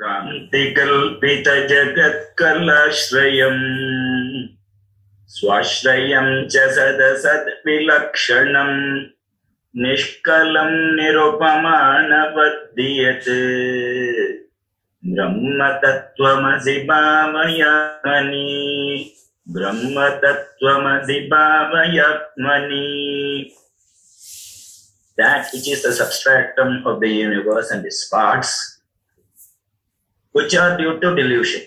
क्रान्तिकल्पितजगत्कलाश्रयम् स्वाश्रयं च सदसद्विलक्षणम्। निष्कलं निरुपमानवद्यत् ब्रह्मतत्त्वमसि भावयात्मनि ब्रह्मतत्त्वमसि भावयात्मनि That which is the substratum of the universe and its parts, which are due to delusion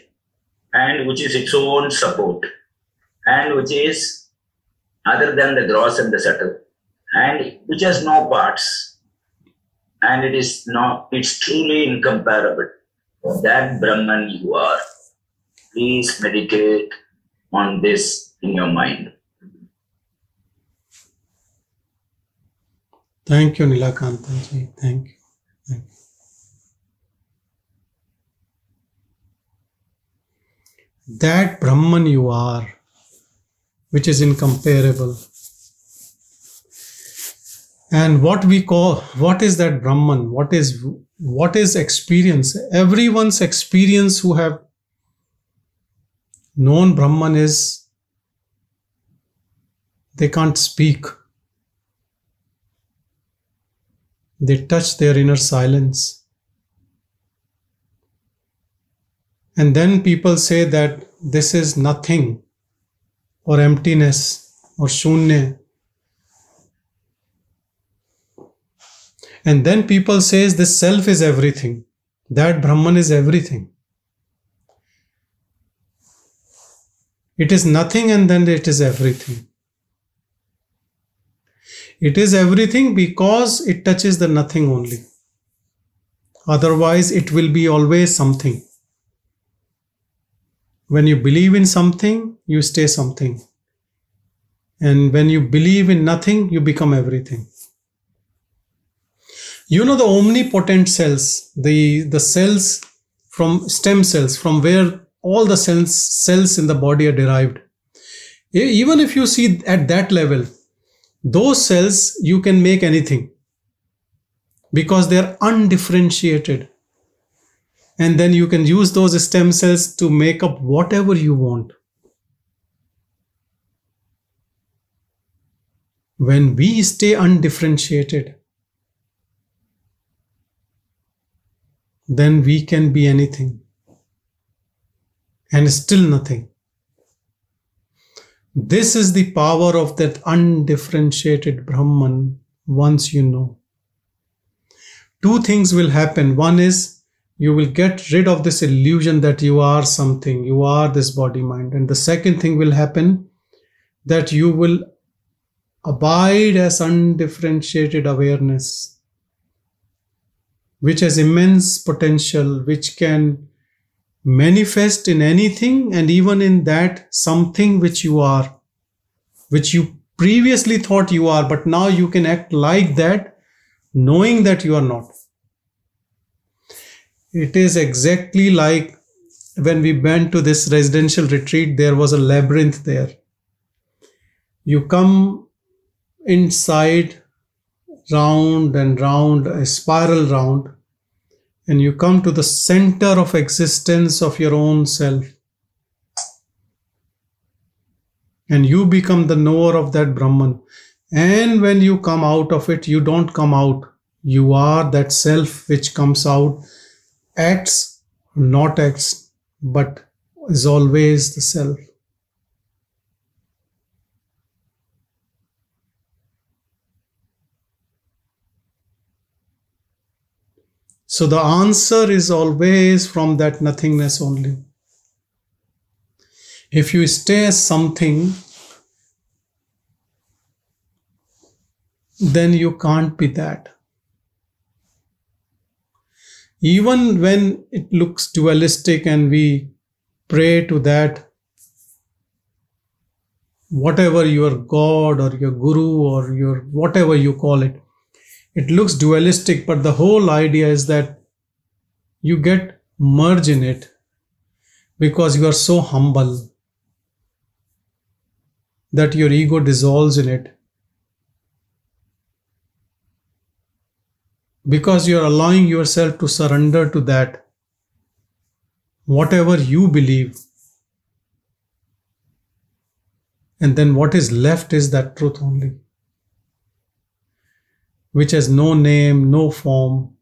and which is its own support and which is other than the gross and the subtle and which has no parts and it is not it's truly incomparable that brahman you are please meditate on this in your mind Thank you, Nilakantanji. Thank you. Thank you. That Brahman you are, which is incomparable. And what we call, what is that Brahman? What is, what is experience? Everyone's experience who have known Brahman is they can't speak. They touch their inner silence. And then people say that this is nothing or emptiness or shunya. And then people says this self is everything. That Brahman is everything. It is nothing and then it is everything. It is everything because it touches the nothing only. Otherwise, it will be always something. When you believe in something, you stay something. And when you believe in nothing, you become everything. You know the omnipotent cells, the, the cells from stem cells, from where all the cells, cells in the body are derived. Even if you see at that level, those cells you can make anything because they are undifferentiated and then you can use those stem cells to make up whatever you want when we stay undifferentiated then we can be anything and still nothing this is the power of that undifferentiated Brahman once you know. Two things will happen. One is you will get rid of this illusion that you are something, you are this body mind. And the second thing will happen that you will abide as undifferentiated awareness, which has immense potential, which can manifest in anything and even in that something which you are, which you previously thought you are, but now you can act like that, knowing that you are not. It is exactly like when we went to this residential retreat, there was a labyrinth there. You come inside, round and round, a spiral round and you come to the center of existence of your own self. And you become the knower of that Brahman. And when you come out of it, you don't come out. You are that self which comes out, acts, not acts, but is always the self. So the answer is always from that nothingness only. If you stay as something, then you can't be that. Even when it looks dualistic and we pray to that, whatever your God or your Guru or your whatever you call it, it looks dualistic, but the whole idea is that you get merge in it because you are so humble that your ego dissolves in it. Because you are allowing yourself to surrender to that whatever you believe. And then what is left is that truth only, which has no name, no form.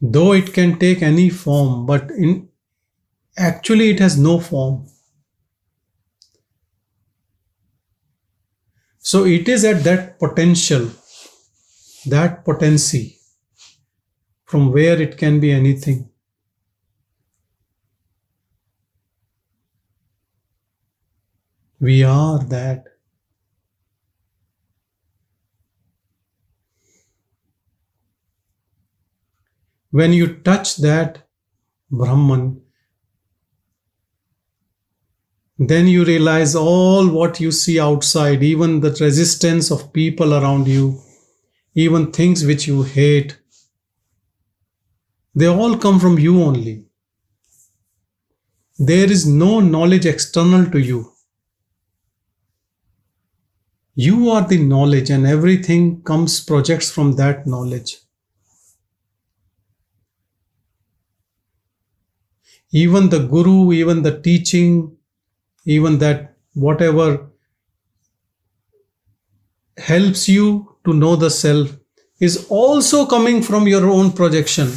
Though it can take any form, but in actually it has no form. So it is at that potential, that potency, from where it can be anything. We are that. When you touch that Brahman, then you realize all what you see outside, even the resistance of people around you, even things which you hate, they all come from you only. There is no knowledge external to you. You are the knowledge, and everything comes, projects from that knowledge. Even the guru, even the teaching, even that whatever helps you to know the self is also coming from your own projection.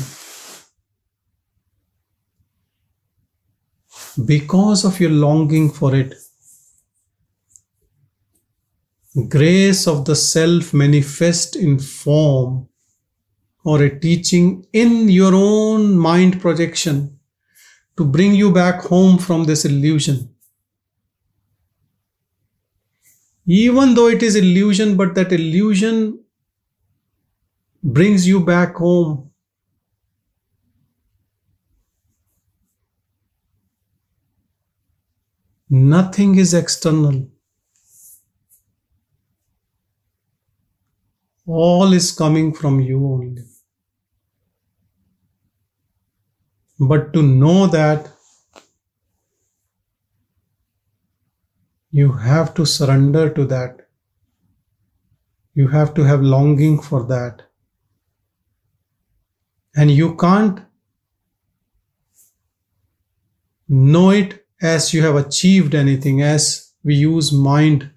Because of your longing for it, grace of the self manifest in form or a teaching in your own mind projection to bring you back home from this illusion. Even though it is illusion, but that illusion brings you back home. Nothing is external. All is coming from you only. But to know that you have to surrender to that. You have to have longing for that. And you can't know it as you have achieved anything, as we use mind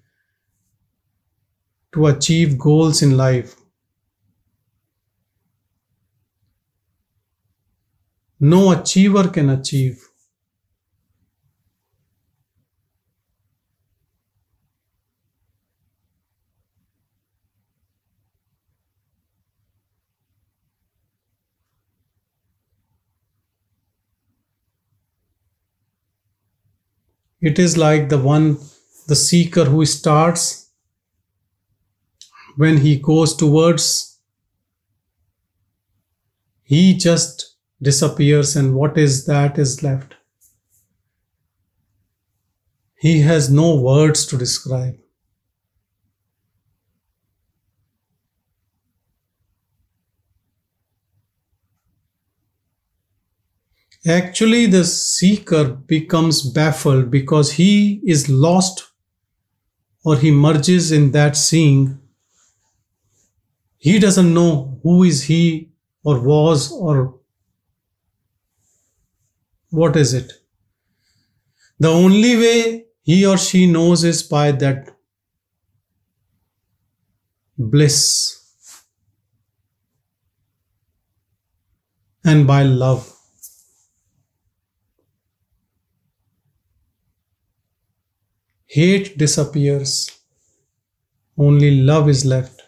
to achieve goals in life. No achiever can achieve. It is like the one, the seeker who starts when he goes towards, he just disappears, and what is that is left. He has no words to describe. Actually, the seeker becomes baffled because he is lost or he merges in that seeing. He doesn't know who is he or was or what is it. The only way he or she knows is by that bliss and by love. Hate disappears, only love is left.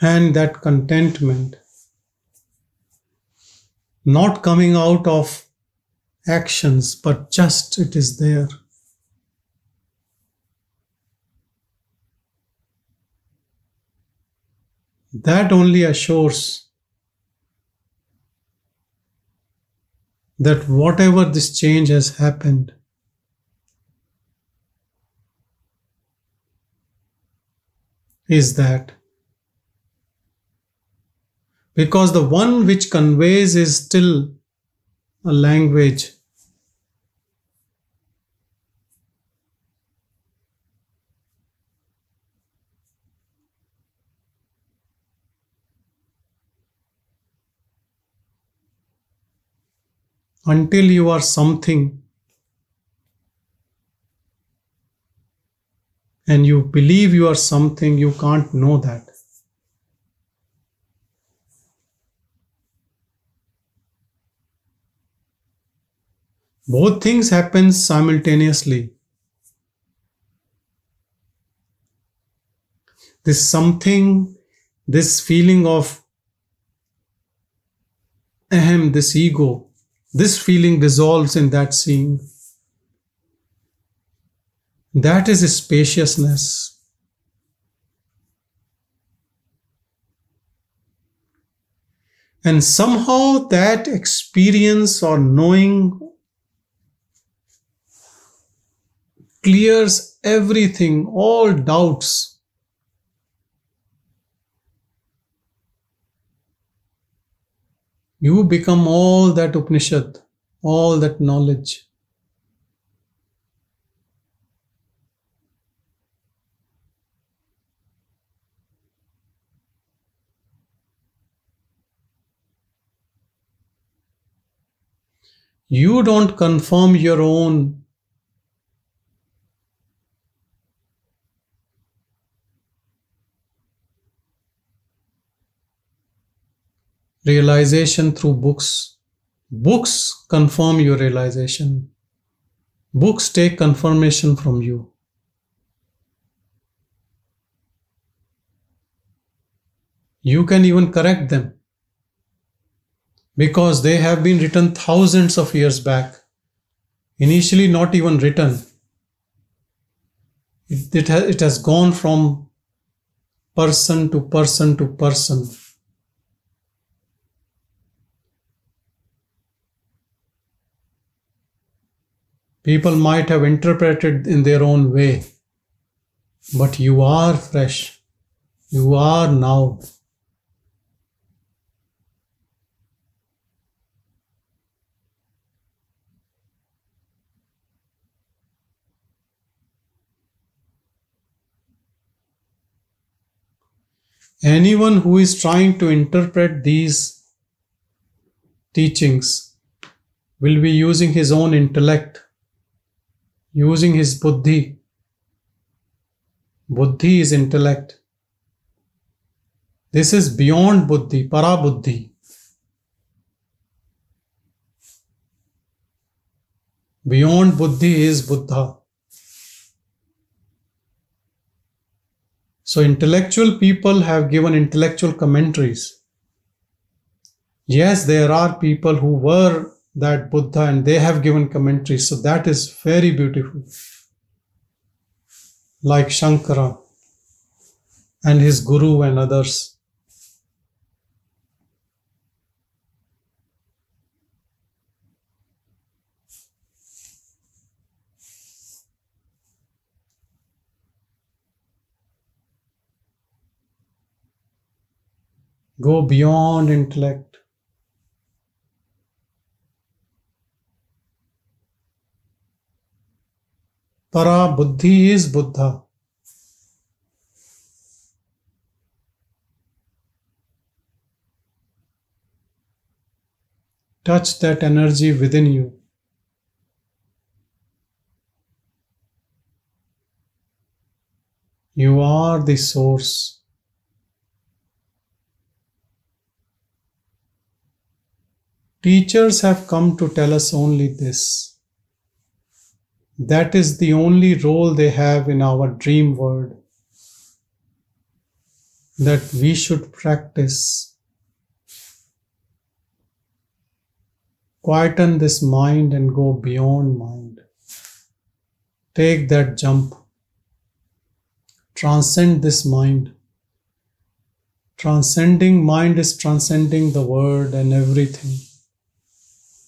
And that contentment, not coming out of actions, but just it is there. That only assures that whatever this change has happened, is that because the one which conveys is still a language until you are something and you believe you are something, you can't know that. Both things happen simultaneously. This something, this feeling of ahem, this ego, this feeling dissolves in that seeing. That is spaciousness. And somehow that experience or knowing clears everything, all doubts. You become all that Upanishad, all that knowledge. You don't confirm your own realization through books. Books confirm your realization. Books take confirmation from you. You can even correct them because they have been written thousands of years back. Initially, not even written. It, it, ha- it has gone from person to person to person. People might have interpreted in their own way, but you are fresh. You are now. Anyone who is trying to interpret these teachings will be using his own intellect, using his buddhi. Buddhi is intellect. This is beyond buddhi, para buddhi. Beyond buddhi is Buddha. So, intellectual people have given intellectual commentaries. Yes, there are people who were that Buddha and they have given commentaries. So, that is very beautiful. Like Shankara and his guru and others. Go beyond intellect. Para Buddhi is Buddha. Touch that energy within you. You are the source. Teachers have come to tell us only this. That is the only role they have in our dream world. That we should practice. Quieten this mind and go beyond mind. Take that jump. Transcend this mind. Transcending mind is transcending the world and everything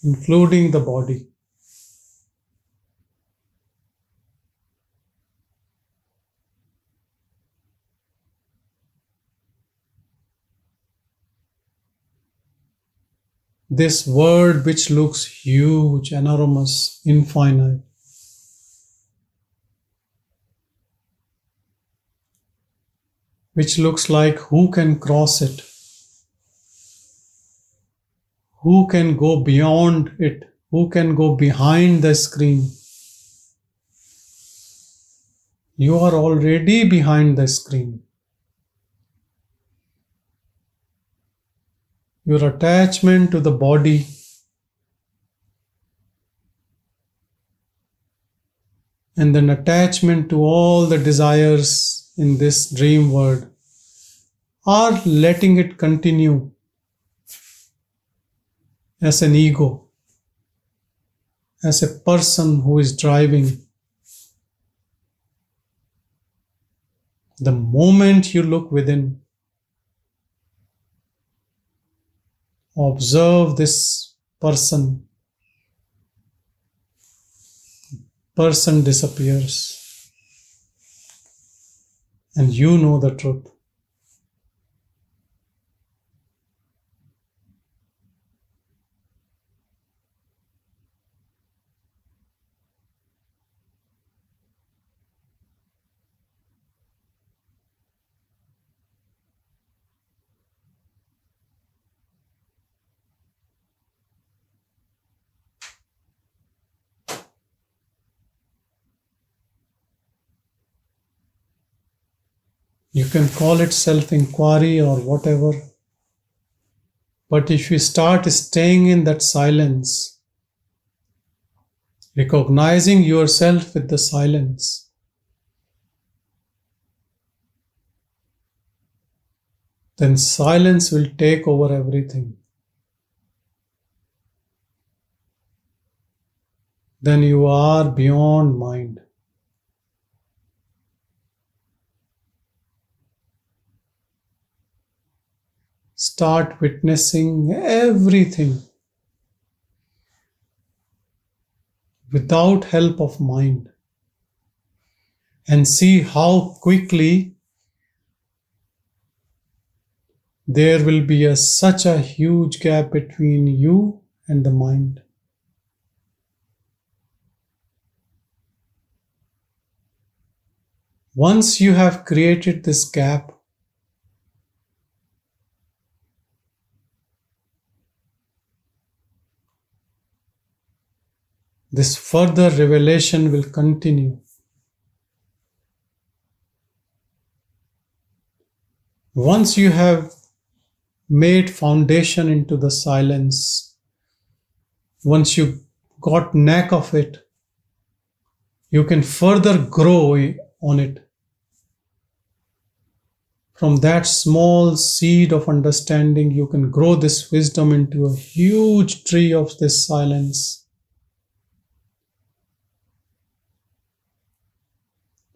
including the body. This world, which looks huge, enormous, infinite, which looks like who can cross it? Who can go beyond it? who can go behind the screen. You are already behind the screen. Your attachment to the body and then attachment to all the desires in this dream world or letting it continue as an ego, as a person who is driving. The moment you look within, observe this person, person disappears, and you know the truth. You can call it self inquiry or whatever. But if you start staying in that silence, recognizing yourself with the silence, then silence will take over everything. Then you are beyond mind. Start witnessing everything without help of mind and see how quickly there will be a, such a huge gap between you and the mind. Once you have created this gap, this further revelation will continue. Once you have made foundation into the silence, once you got knack of it, you can further grow on it. From that small seed of understanding, you can grow this wisdom into a huge tree of this silence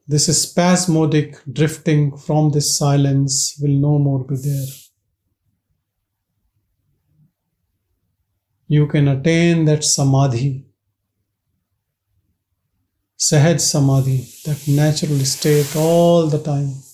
This spasmodic drifting from this silence will no more be there. You can attain that samadhi, sahaj samadhi, that natural state all the time.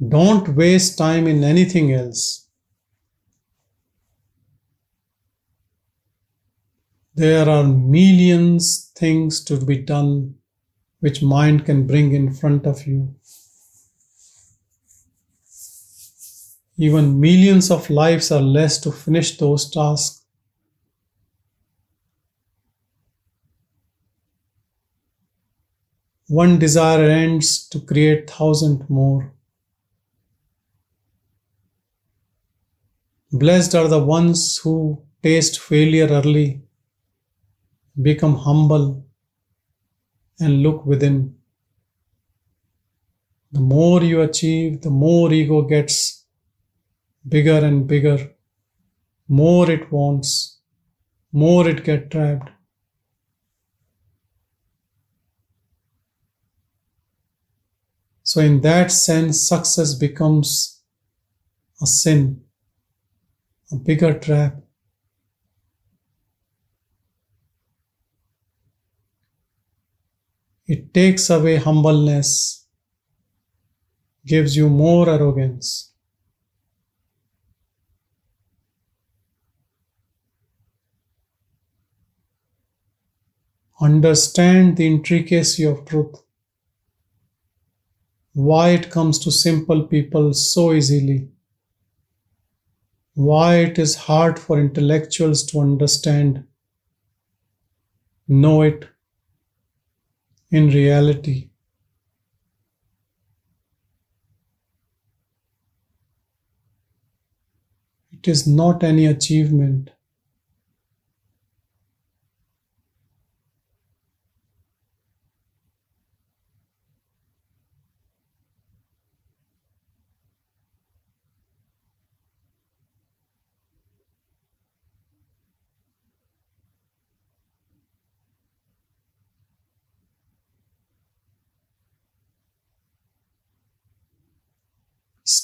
Don't waste time in anything else. There are millions things to be done which mind can bring in front of you. Even millions of lives are less to finish those tasks. One desire ends to create thousand more. Blessed are the ones who taste failure early, become humble, and look within. The more you achieve, the more ego gets bigger and bigger, more it wants, more it gets trapped. So, in that sense, success becomes a sin a bigger trap. It takes away humbleness, gives you more arrogance. Understand the intricacy of truth, why it comes to simple people so easily. Why it is hard for intellectuals to understand, know it in reality. It is not any achievement.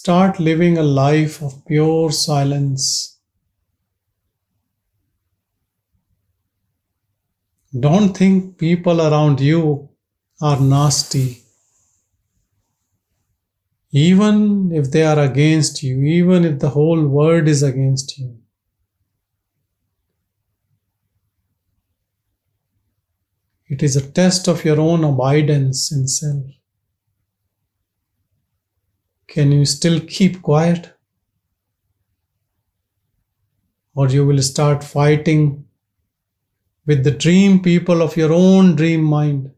Start living a life of pure silence. Don't think people around you are nasty. Even if they are against you, even if the whole world is against you. It is a test of your own abidance in self. Can you still keep quiet? Or you will start fighting with the dream people of your own dream mind?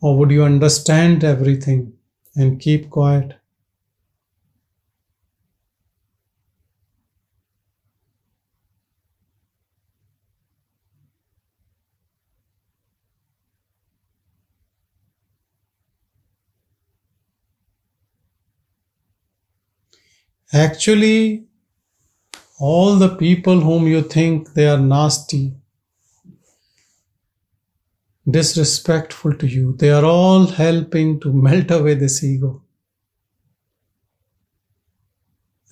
Or would you understand everything and keep quiet? Actually, all the people whom you think they are nasty, disrespectful to you, they are all helping to melt away this ego.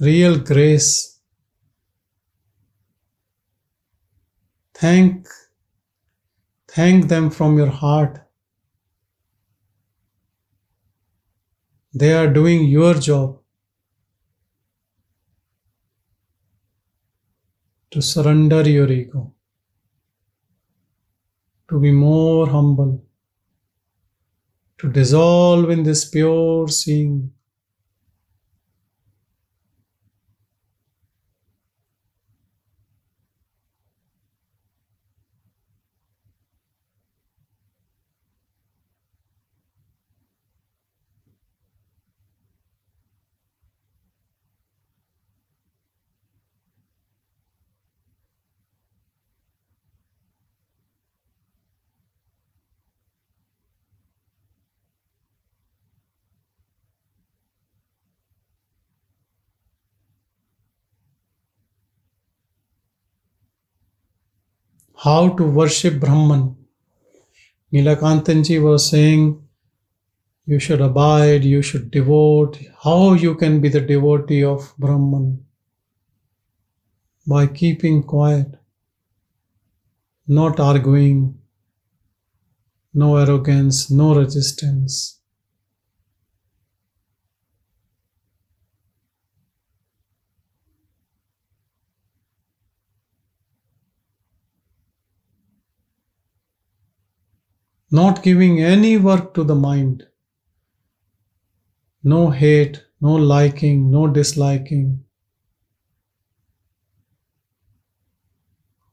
Real grace. Thank, thank them from your heart. They are doing your job. To surrender your ego, to be more humble, to dissolve in this pure seeing. How to worship Brahman. Nilakantanji was saying, you should abide, you should devote. How you can be the devotee of Brahman? By keeping quiet, not arguing, no arrogance, no resistance. Not giving any work to the mind. No hate, no liking, no disliking.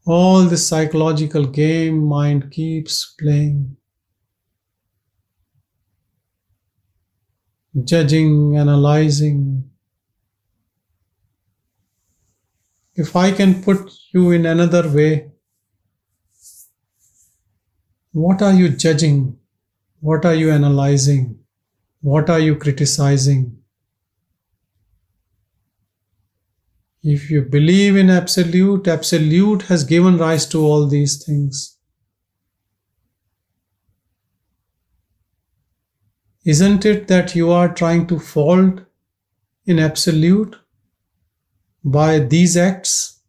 All this psychological game mind keeps playing. Judging, analyzing. If I can put you in another way, what are you judging? What are you analyzing? What are you criticizing? If you believe in absolute, absolute has given rise to all these things. Isn't it that you are trying to fault in absolute by these acts?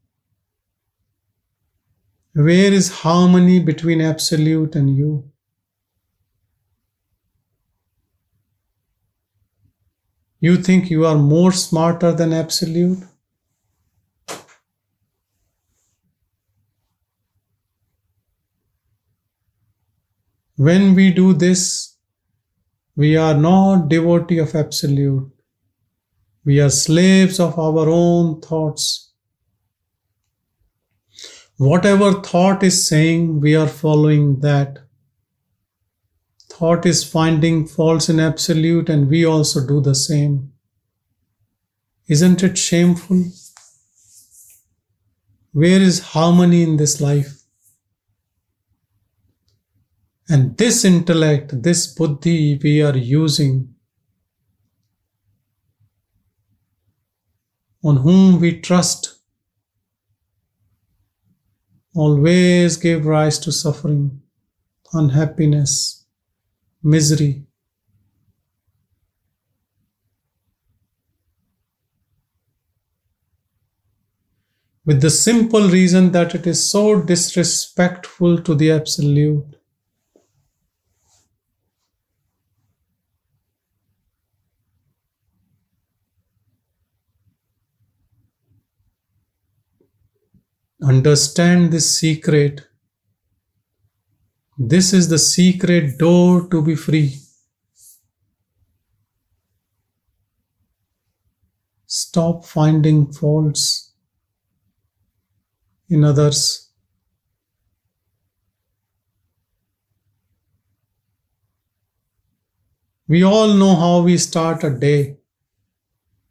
Where is harmony between Absolute and you? You think you are more smarter than Absolute? When we do this, we are not devotee of absolute. We are slaves of our own thoughts. Whatever thought is saying, we are following that. Thought is finding faults in absolute, and we also do the same. Isn't it shameful? Where is harmony in this life? And this intellect, this buddhi we are using, on whom we trust, always gave rise to suffering, unhappiness, misery. With the simple reason that it is so disrespectful to the Absolute. Understand this secret. This is the secret door to be free. Stop finding faults in others. We all know how we start a day.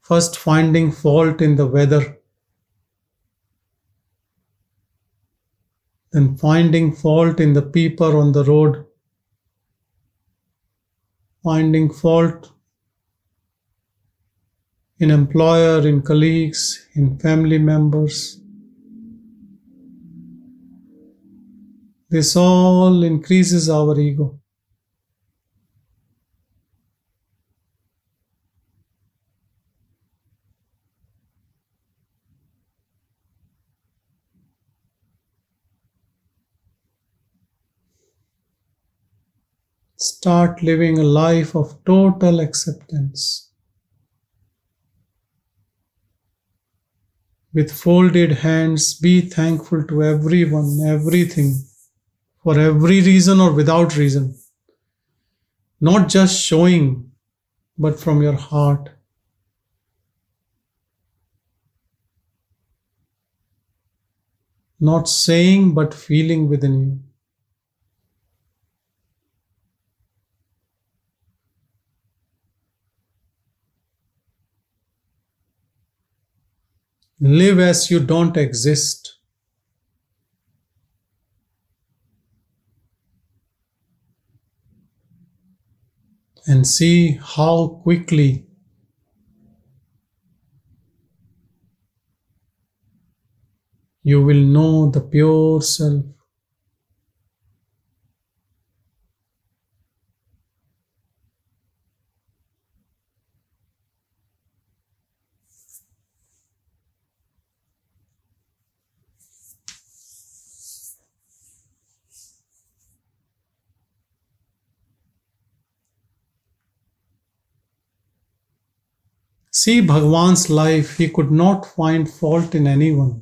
First, finding fault in the weather. Then, finding fault in the people on the road. Finding fault in employer, in colleagues, in family members. This all increases our ego. Start living a life of total acceptance. With folded hands, be thankful to everyone, everything, for every reason or without reason. Not just showing, but from your heart. Not saying, but feeling within you. Live as you don't exist. And see how quickly you will know the pure self. See Bhagwan's life, he could not find fault in anyone.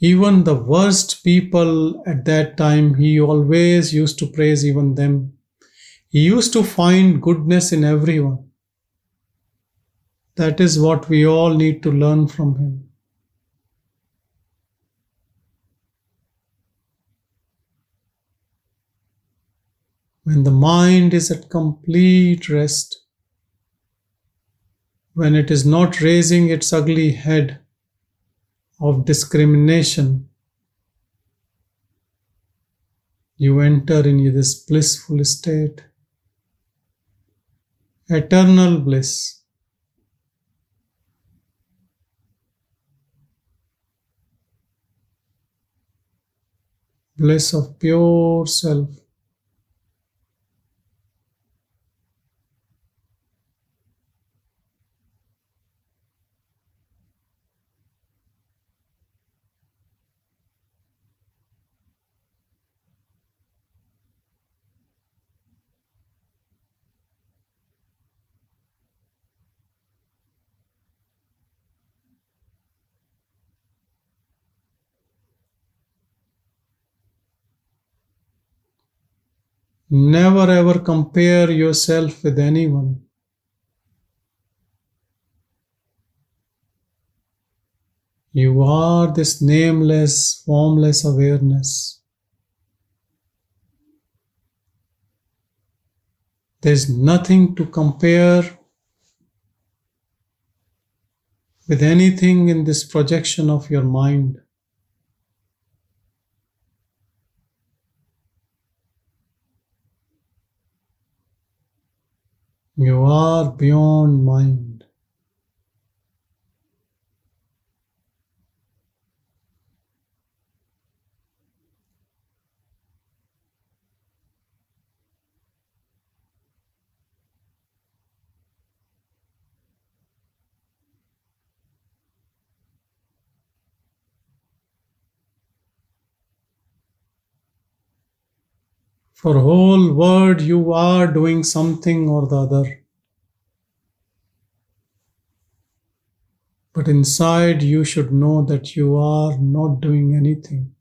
Even the worst people at that time, he always used to praise even them. He used to find goodness in everyone. That is what we all need to learn from him. When the mind is at complete rest, when it is not raising its ugly head of discrimination, you enter in this blissful state, eternal bliss. Bliss of pure self. Never ever compare yourself with anyone. You are this nameless, formless awareness. There's nothing to compare with anything in this projection of your mind. You are beyond mind. For whole world you are doing something or the other. But inside you should know that you are not doing anything.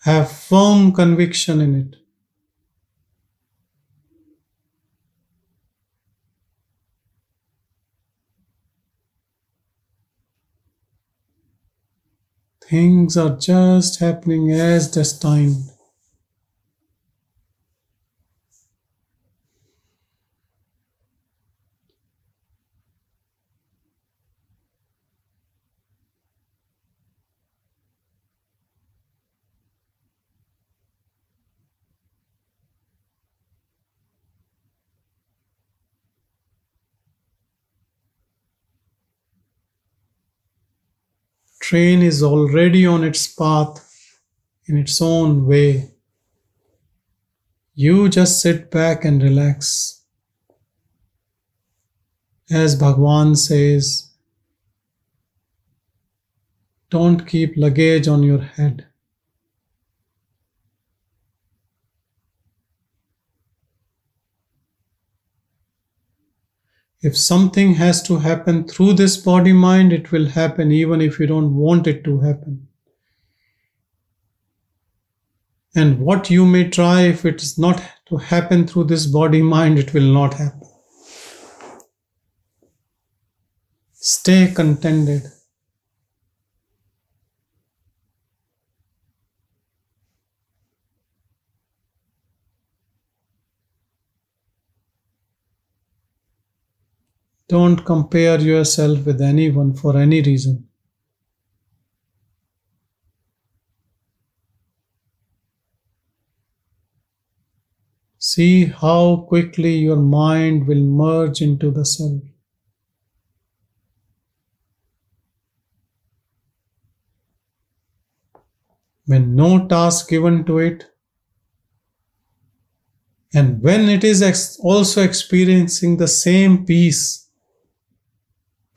Have firm conviction in it. Things are just happening as destined. Train is already on its path in its own way. You just sit back and relax. As Bhagwan says, don't keep luggage on your head. If something has to happen through this body mind, it will happen even if you don't want it to happen. And what you may try, if it is not to happen through this body mind, it will not happen. Stay contented. Don't compare yourself with anyone for any reason. See how quickly your mind will merge into the self. When no task given to it, and when it is ex- also experiencing the same peace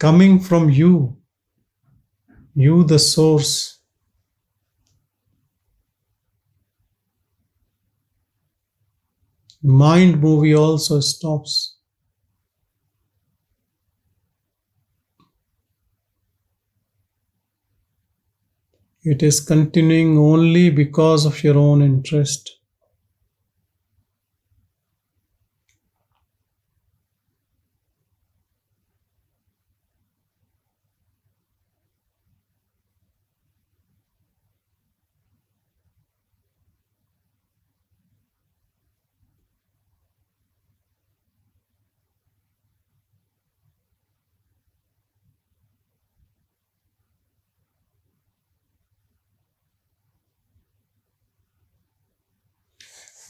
coming from you, you, the source. Mind movie also stops. It is continuing only because of your own interest.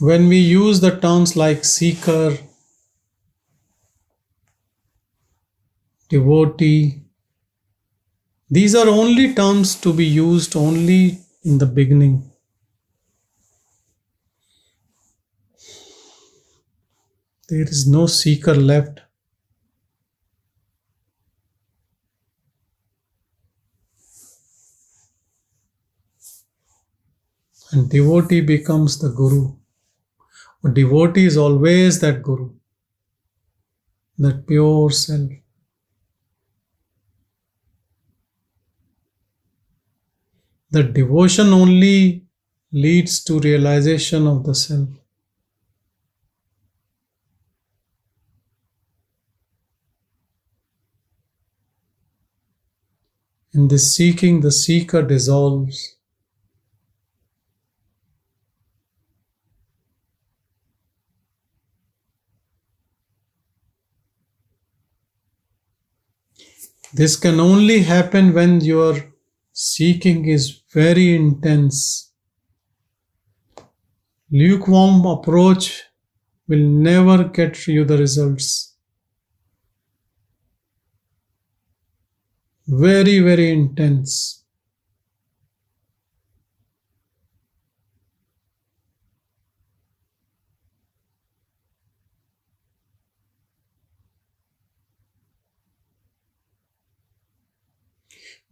When we use the terms like seeker, devotee, these are only terms to be used only in the beginning. There is no seeker left. And devotee becomes the guru. A devotee is always that guru, that pure self. That devotion only leads to realization of the self. In this seeking, the seeker dissolves. This can only happen when your seeking is very intense. Lukewarm approach will never get you the results. Very, very intense.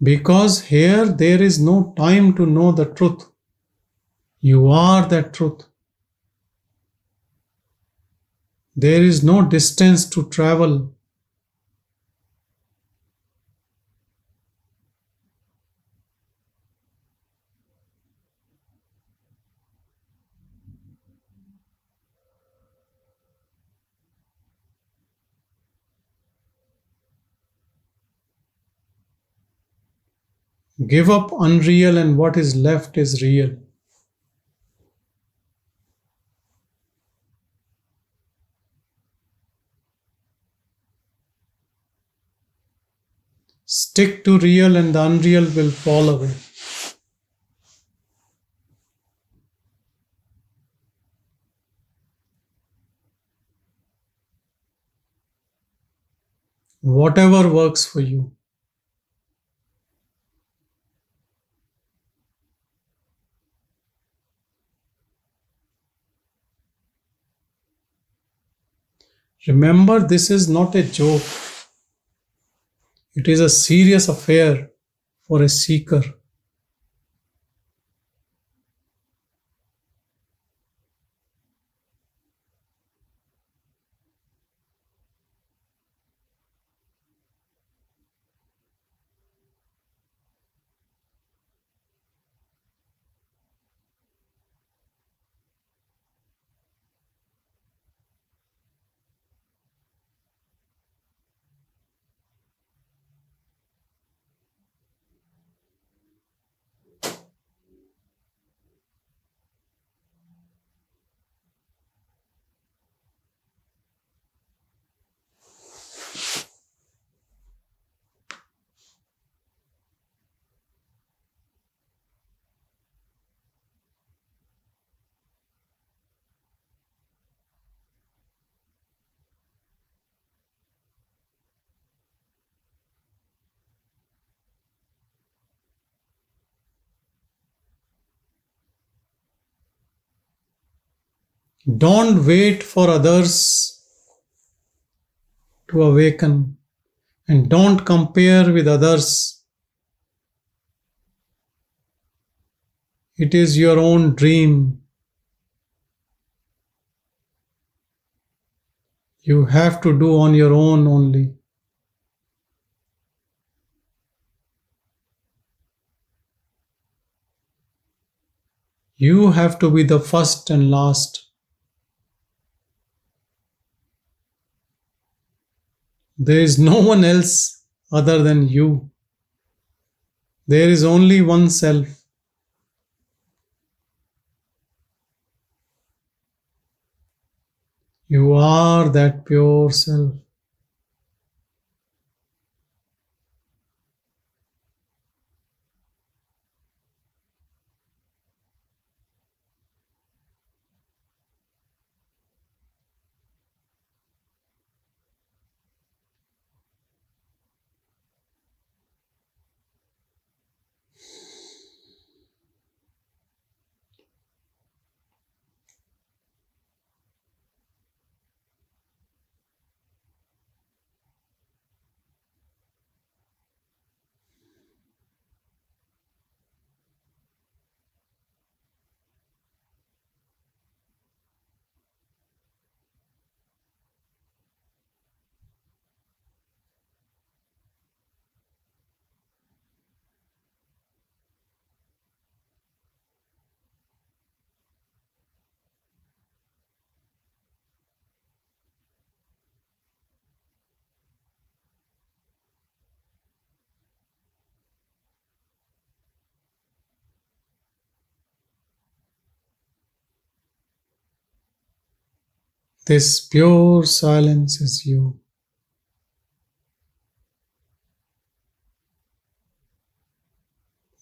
Because here there is no time to know the truth. You are that truth. There is no distance to travel. Give up unreal, and what is left is real. Stick to real, and the unreal will fall away. Whatever works for you. Remember, this is not a joke. It is a serious affair for a seeker. Don't wait for others to awaken and don't compare with others. It is your own dream. You have to do on your own only. You have to be the first and last. There is no one else other than you. There is only one self. You are that pure self. This pure silence is you.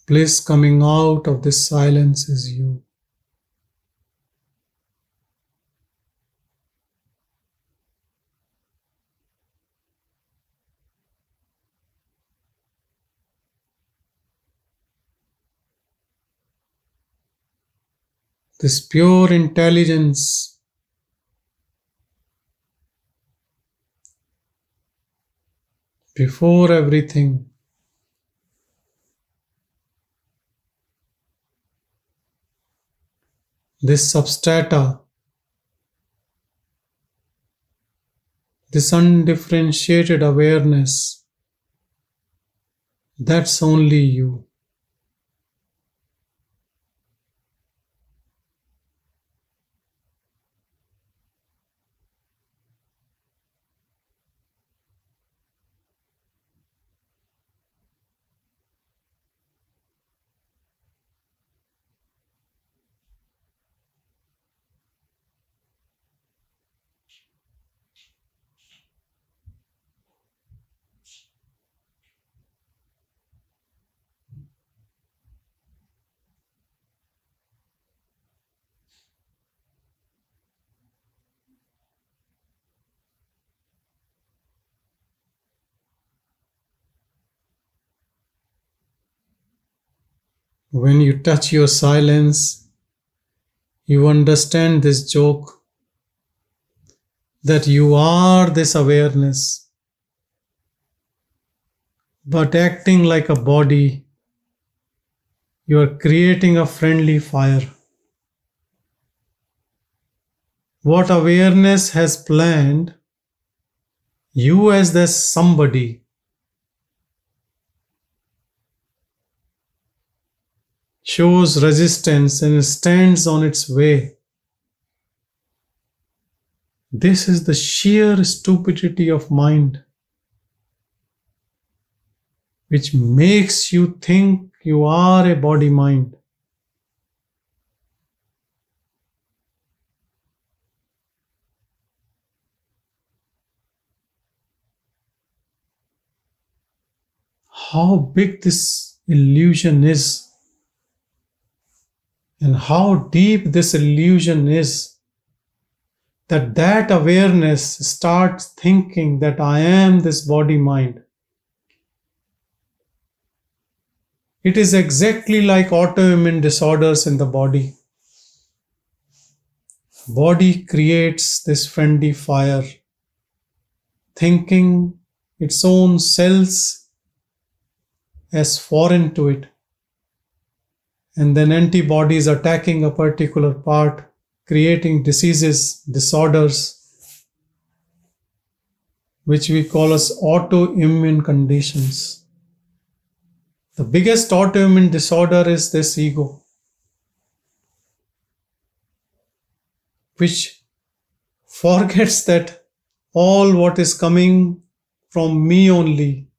Bliss coming out of this silence is you. This pure intelligence before everything. This substrata, this undifferentiated awareness, that's only you. When you touch your silence, you understand this joke that you are this awareness, but acting like a body, you are creating a friendly fire. What awareness has planned, you as the somebody shows resistance and stands on its way. This is the sheer stupidity of mind, which makes you think you are a body mind. How big this illusion is and how deep this illusion is that that awareness starts thinking that i am this body mind. It is exactly like autoimmune disorders in the body. Body creates this friendly fire thinking its own cells as foreign to it and then antibodies attacking a particular part, creating diseases, disorders, which we call as autoimmune conditions. The biggest autoimmune disorder is this ego, which forgets that all what is coming from me only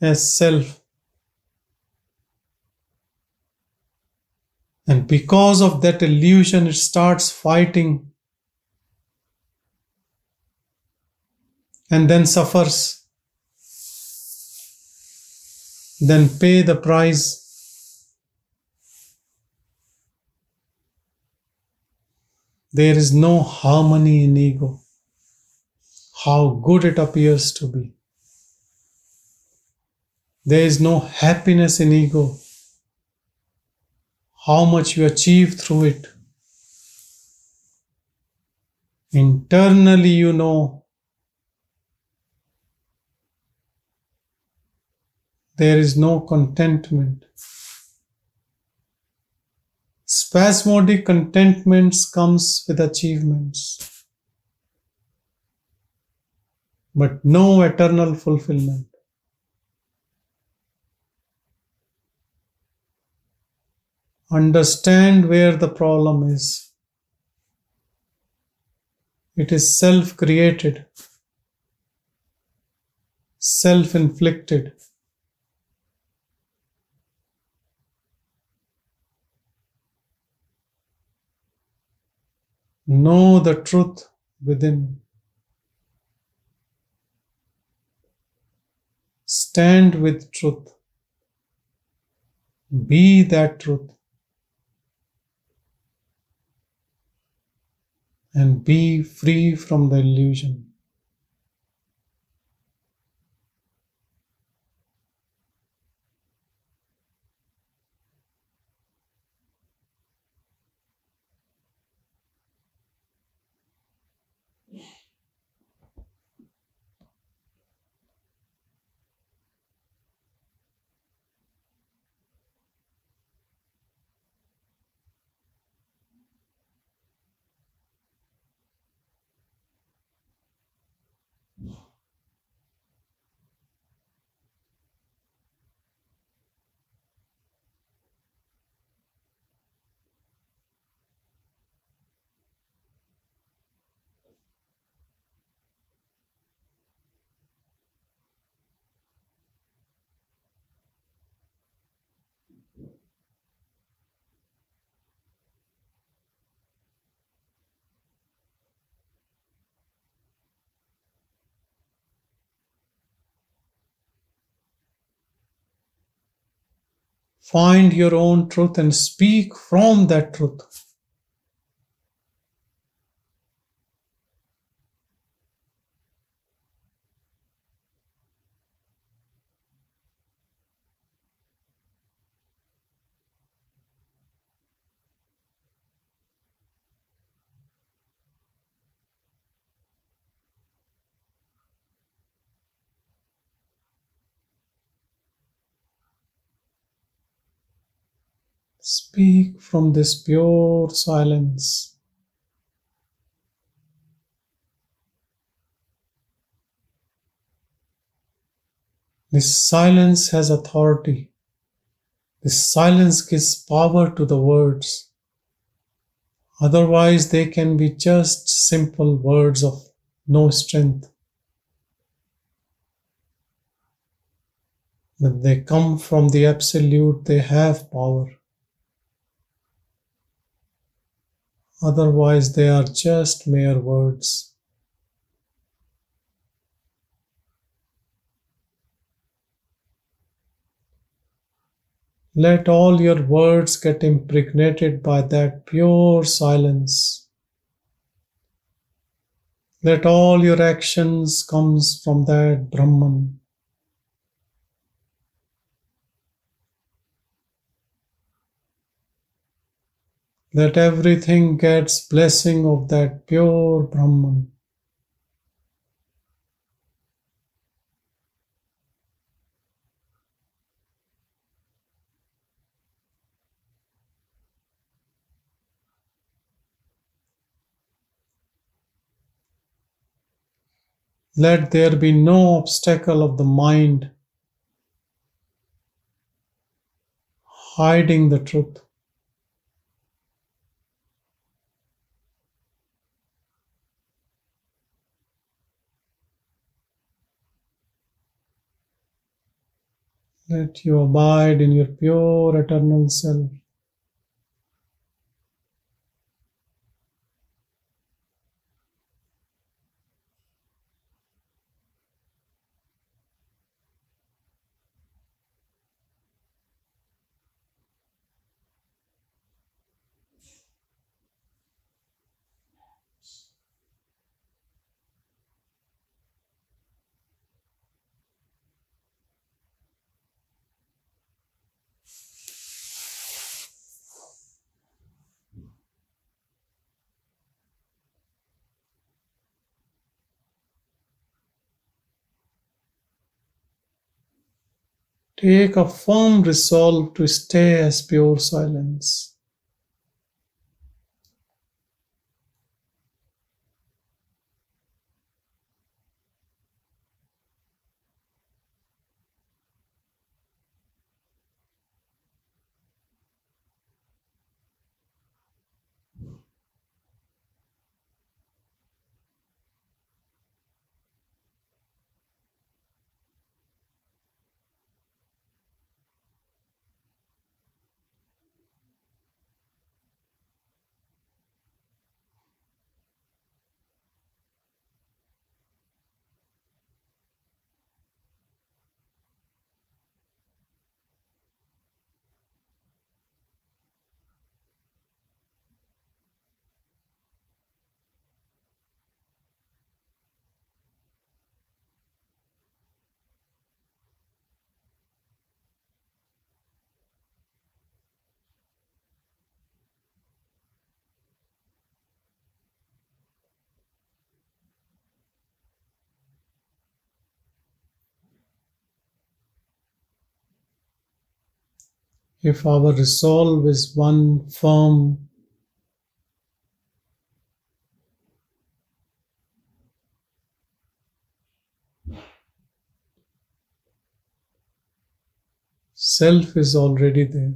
as self And because of that illusion, it starts fighting and then suffers, then pay the price. There is no harmony in ego, how good it appears to be. There is no happiness in ego, how much you achieve through it. Internally, you know there is no contentment. Spasmodic contentments comes with achievements, but no eternal fulfillment. Understand where the problem is. It is self created, self inflicted. Know the truth within. Stand with truth. Be that truth. And be free from the illusion. Find your own truth and speak from that truth. Speak from this pure silence. This silence has authority. This silence gives power to the words. Otherwise, they can be just simple words of no strength. When they come from the Absolute, they have power. Otherwise, they are just mere words. Let all your words get impregnated by that pure silence. Let all your actions comes from that Brahman. Let everything gets blessing of that pure Brahman. Let there be no obstacle of the mind hiding the truth. Let you abide in your pure eternal self. Take a firm resolve to stay as pure silence. If our resolve is one firm, self is already there.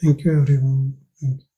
Thank you, everyone. Thank you.